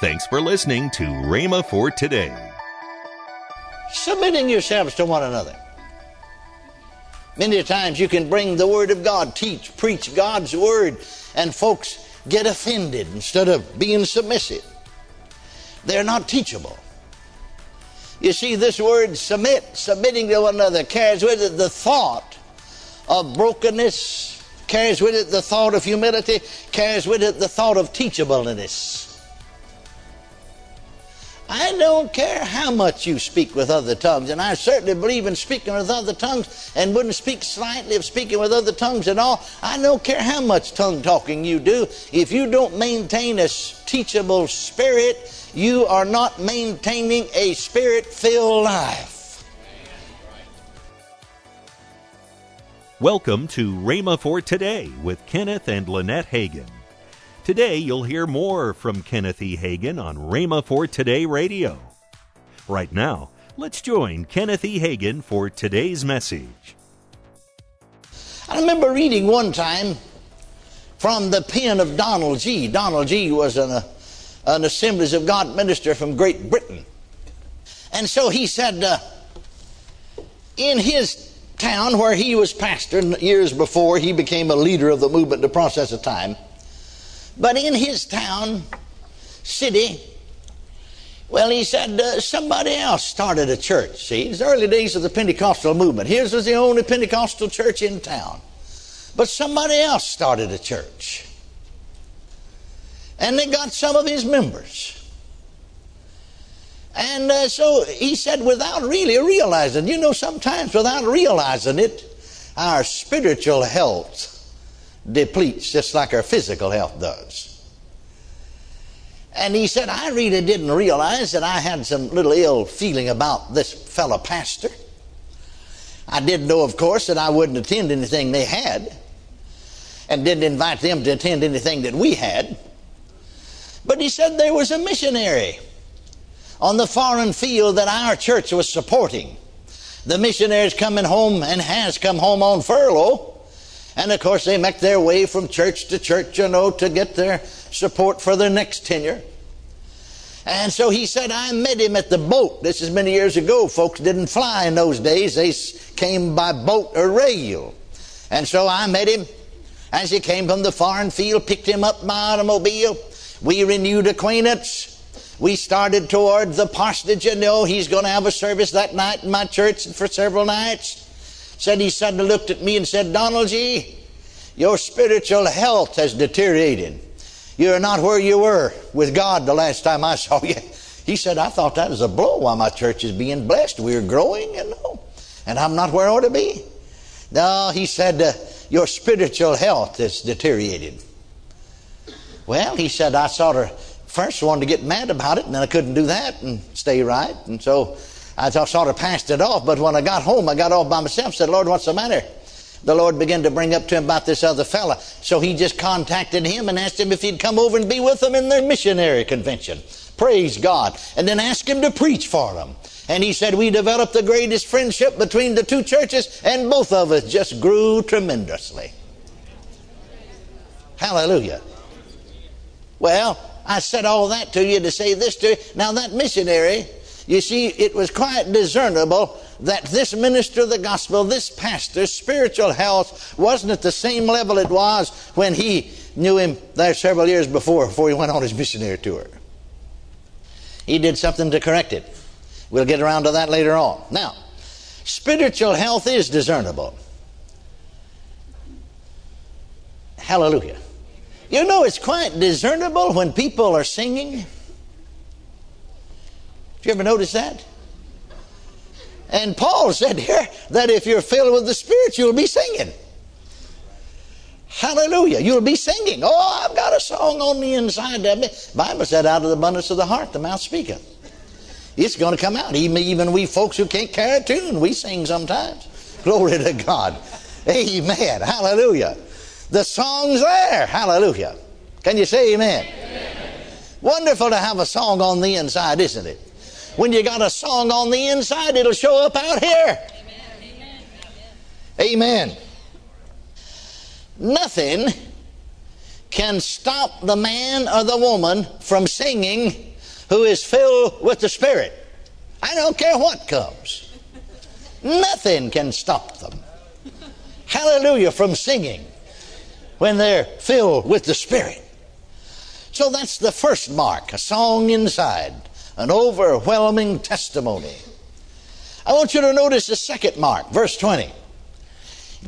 Thanks for listening to Rhema for today. Submitting yourselves to one another. Many times you can bring the Word of God, teach, preach God's Word, and folks get offended instead of being submissive. They're not teachable. You see, this word submit, submitting to one another, carries with it the thought of brokenness, carries with it the thought of humility, carries with it the thought of teachableness. I don't care how much you speak with other tongues, and I certainly believe in speaking with other tongues and wouldn't speak slightly of speaking with other tongues at all. I don't care how much tongue talking you do. If you don't maintain a teachable spirit, you are not maintaining a spirit filled life. Welcome to Rhema for Today with Kenneth and Lynette Hagin. Today you'll hear more from Kenneth E. Hagin on Rhema for Today Radio. Right now, let's join Kenneth E. Hagin for today's message. I remember reading one time from the pen of Donald Gee. Donald Gee. was an, an Assemblies of God minister from Great Britain. And so he said, uh, in his town where he was pastor years before he became a leader of the movement the process of time, but in his town, city, well, he said uh, somebody else started a church. See, it's the early days of the Pentecostal movement. His was the only Pentecostal church in town. But somebody else started a church. And they got some of his members. And uh, so he said, without really realizing, you know, sometimes without realizing it, our spiritual health depletes just like our physical health does. And he said, I really didn't realize that I had some little ill feeling about this fellow pastor. I didn't know, of course, that I wouldn't attend anything they had, and didn't invite them to attend anything that we had. But he said there was a missionary on the foreign field that our church was supporting. The missionary's coming home and has come home on furlough. And of course, they make their way from church to church, you know, to get their support for their next tenure. And so he said, I met him at the boat. This is many years ago. Folks didn't fly in those days, they came by boat or rail. And so I met him as he came from the foreign field, picked him up my automobile. We renewed acquaintance. We started toward the parsonage. You know, he's going to have a service that night in my church for several nights said he suddenly looked at me and said, Donald Gee., your spiritual health has deteriorated. You're not where you were with God the last time I saw you. He said, I thought that was a blow while my church is being blessed. We're growing, you know, and I'm not where I ought to be. No, he said, uh, your spiritual health has deteriorated. Well, he said, I sort of first wanted to get mad about it, and then I couldn't do that and stay right. And so I sort of passed it off, but when I got home, I got off by myself, said, Lord, what's the matter? The Lord began to bring up to him about this other fella. So he just contacted him and asked him if he'd come over and be with them in their missionary convention. Praise God. And then asked him to preach for them. And he said, We developed the greatest friendship between the two churches, and both of us just grew tremendously. Hallelujah. Well, I said all that to you to say this to you. Now, that missionary you see, it was quite discernible that this minister of the gospel, this pastor's spiritual health wasn't at the same level it was when he knew him there several years before, before he went on his missionary tour. He did something to correct it. We'll get around to that later on. Now, spiritual health is discernible. Hallelujah. You know, it's quite discernible when people are singing have you ever notice that? And Paul said here that if you're filled with the Spirit, you'll be singing. Hallelujah. You'll be singing. Oh, I've got a song on the inside of me. Bible said, out of the abundance of the heart, the mouth speaketh. It's going to come out. Even, even we folks who can't carry a tune, we sing sometimes. Glory to God. Amen. Hallelujah. The song's there. Hallelujah. Can you say amen? amen? Wonderful to have a song on the inside, isn't it? When you got a song on the inside, it'll show up out here. Amen. Amen. Amen. Nothing can stop the man or the woman from singing who is filled with the Spirit. I don't care what comes. Nothing can stop them. Hallelujah from singing when they're filled with the Spirit. So that's the first mark, a song inside, an overwhelming testimony. I want you to notice the second mark, verse 20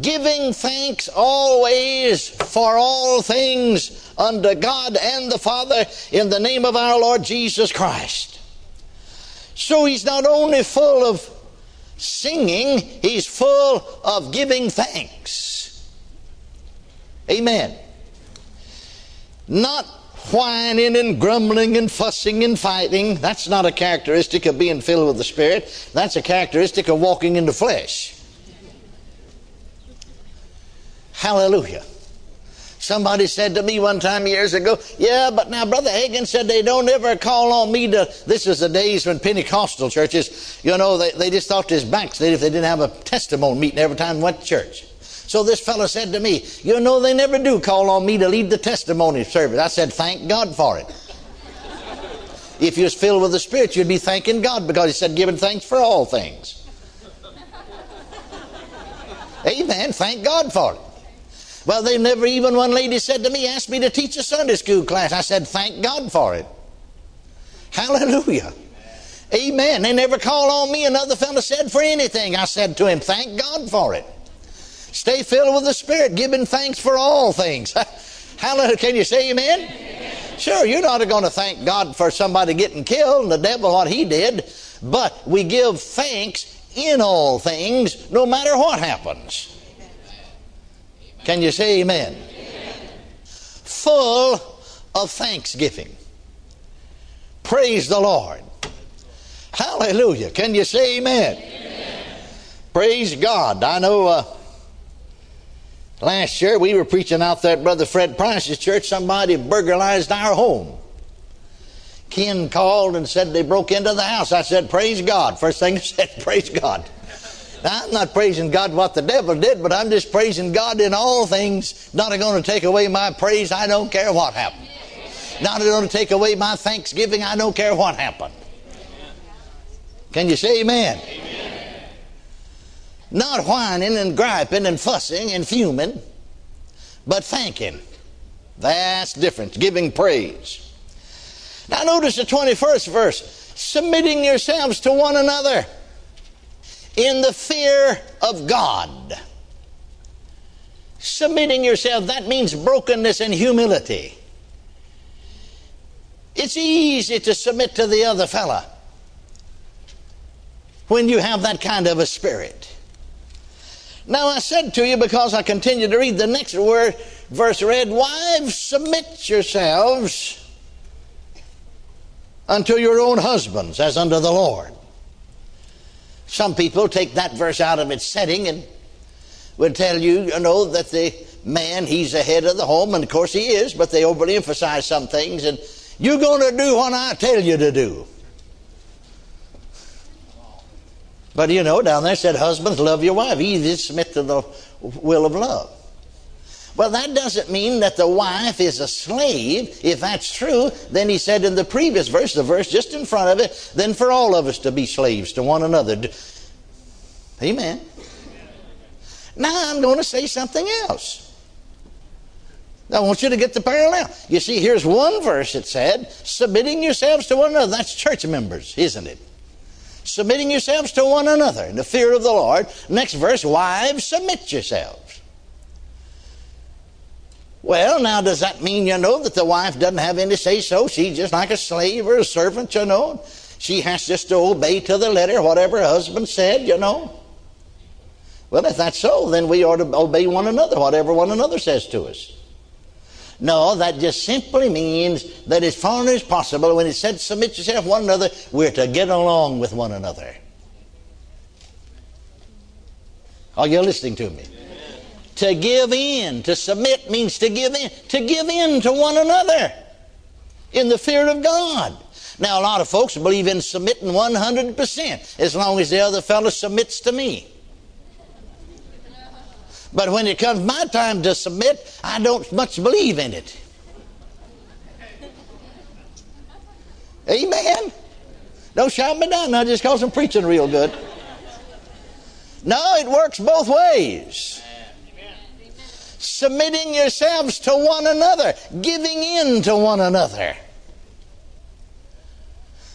giving thanks always for all things unto God and the Father in the name of our Lord Jesus Christ. So he's not only full of singing, he's full of giving thanks. Amen. Not whining and grumbling and fussing and fighting. That's not a characteristic of being filled with the Spirit. That's a characteristic of walking in the flesh. Hallelujah. Somebody said to me one time years ago, Yeah, but now Brother Hagin said they don't ever call on me to. This is the days when Pentecostal churches, you know, they, they just thought this backslid if they didn't have a testimony meeting every time they went to church. So this fellow said to me, You know, they never do call on me to lead the testimony service. I said, Thank God for it. if you was filled with the Spirit, you'd be thanking God because He said, Giving thanks for all things. Amen. Thank God for it. Well, they never even, one lady said to me, asked me to teach a Sunday school class. I said, thank God for it. Hallelujah. Amen. They never called on me. Another fellow said for anything. I said to him, thank God for it. Stay filled with the Spirit, giving thanks for all things. Hallelujah. Can you say amen? amen? Sure, you're not going to thank God for somebody getting killed and the devil what he did, but we give thanks in all things, no matter what happens. Can you say amen? amen? Full of thanksgiving. Praise the Lord. Hallelujah. Can you say amen? amen. Praise God. I know uh, last year we were preaching out there at Brother Fred Price's church. Somebody burglarized our home. Ken called and said they broke into the house. I said, Praise God. First thing I said, Praise God. Now, I'm not praising God what the devil did, but I'm just praising God in all things. Not going to take away my praise. I don't care what happened. Not going to take away my thanksgiving. I don't care what happened. Can you say amen? amen? Not whining and griping and fussing and fuming, but thanking. That's different. Giving praise. Now, notice the 21st verse submitting yourselves to one another in the fear of God. Submitting yourself, that means brokenness and humility. It's easy to submit to the other fella when you have that kind of a spirit. Now I said to you, because I continue to read the next word, verse read, Wives, submit yourselves unto your own husbands as unto the Lord. Some people take that verse out of its setting and would tell you, you know, that the man, he's the head of the home, and of course he is, but they overly emphasize some things, and you're going to do what I tell you to do. But you know, down there said, Husbands, love your wife. he Easy submit to the will of love. Well, that doesn't mean that the wife is a slave. If that's true, then he said in the previous verse, the verse just in front of it, then for all of us to be slaves to one another. Amen. Now I'm going to say something else. I want you to get the parallel. You see, here's one verse it said, submitting yourselves to one another. That's church members, isn't it? Submitting yourselves to one another in the fear of the Lord. Next verse, wives, submit yourselves. Well, now, does that mean, you know, that the wife doesn't have any say so? She's just like a slave or a servant, you know? She has just to obey to the letter whatever her husband said, you know? Well, if that's so, then we ought to obey one another, whatever one another says to us. No, that just simply means that as far as possible, when it said submit yourself one another, we're to get along with one another. Are you listening to me? To give in, to submit means to give in, to give in to one another in the fear of God. Now, a lot of folks believe in submitting 100% as long as the other fellow submits to me. But when it comes my time to submit, I don't much believe in it. Amen. Don't shout me down now just because I'm preaching real good. No, it works both ways. Amen. Submitting yourselves to one another, giving in to one another.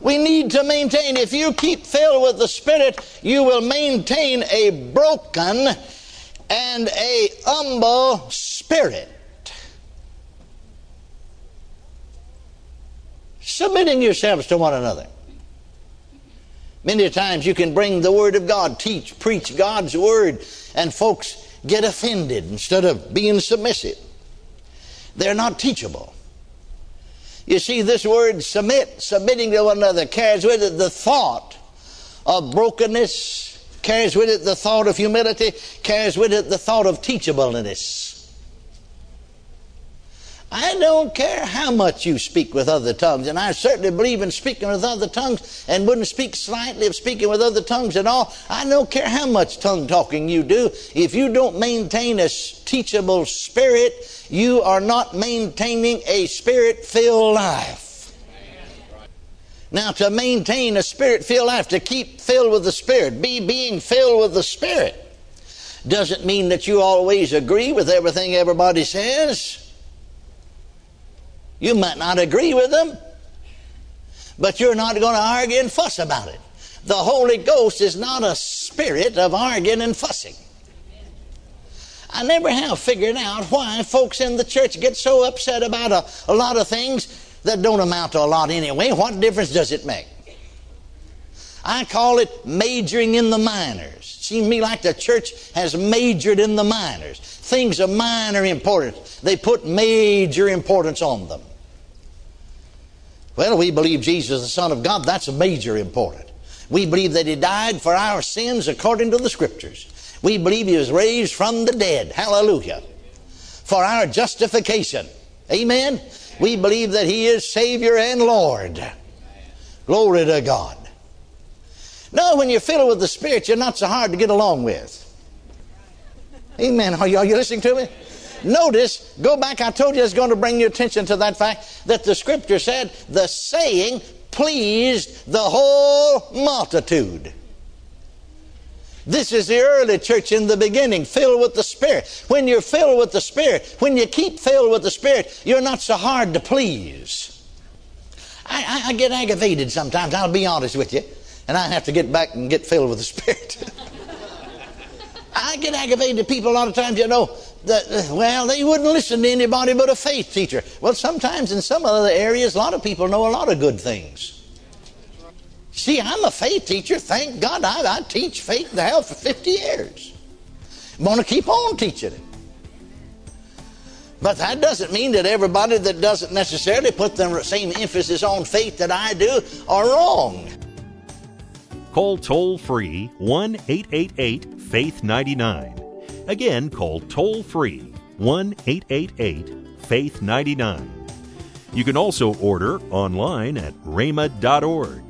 We need to maintain, if you keep filled with the Spirit, you will maintain a broken and a humble spirit. Submitting yourselves to one another. Many times you can bring the Word of God, teach, preach God's Word, and folks get offended instead of being submissive. They're not teachable. You see, this word submit, submitting to one another, carries with it the thought of brokenness, carries with it the thought of humility, carries with it the thought of teachableness. I don't care how much you speak with other tongues, and I certainly believe in speaking with other tongues and wouldn't speak slightly of speaking with other tongues at all. I don't care how much tongue talking you do. If you don't maintain a teachable spirit, you are not maintaining a spirit filled life. Now, to maintain a spirit filled life, to keep filled with the Spirit, be being filled with the Spirit, doesn't mean that you always agree with everything everybody says. You might not agree with them, but you're not going to argue and fuss about it. The Holy Ghost is not a spirit of arguing and fussing. I never have figured out why folks in the church get so upset about a, a lot of things that don't amount to a lot anyway. What difference does it make? I call it majoring in the minors. Seems to me like the church has majored in the minors. Things of minor importance. They put major importance on them. Well, we believe Jesus is the Son of God. That's a major important. We believe that He died for our sins according to the Scriptures. We believe He was raised from the dead. Hallelujah. For our justification. Amen. We believe that He is Savior and Lord. Glory to God. No, when you're filled with the Spirit, you're not so hard to get along with. Amen. Are you, are you listening to me? Notice, go back, I told you I was going to bring your attention to that fact that the scripture said the saying pleased the whole multitude. This is the early church in the beginning, filled with the Spirit. When you're filled with the Spirit, when you keep filled with the Spirit, you're not so hard to please. I, I, I get aggravated sometimes, I'll be honest with you, and I have to get back and get filled with the Spirit. I get aggravated people a lot of times, you know, that, uh, well, they wouldn't listen to anybody but a faith teacher. Well, sometimes in some other areas, a lot of people know a lot of good things. See, I'm a faith teacher. Thank God I, I teach faith the hell for 50 years. I'm going to keep on teaching it. But that doesn't mean that everybody that doesn't necessarily put the same emphasis on faith that I do are wrong. Call toll free 1 888 Faith 99. Again, call toll free 1 888 Faith 99. You can also order online at rhema.org.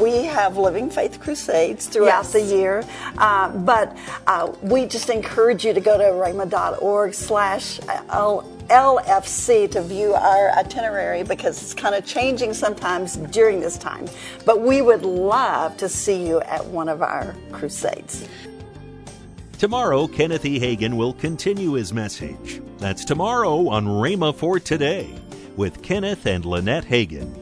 We have Living Faith Crusades throughout Yes. the year, uh, but uh, we just encourage you to go to rhema.org slash LFC to view our itinerary because it's kind of changing sometimes during this time. But we would love to see you at one of our crusades. Tomorrow, Kenneth E. Hagin will continue his message. That's tomorrow on Rhema for Today with Kenneth and Lynette Hagin.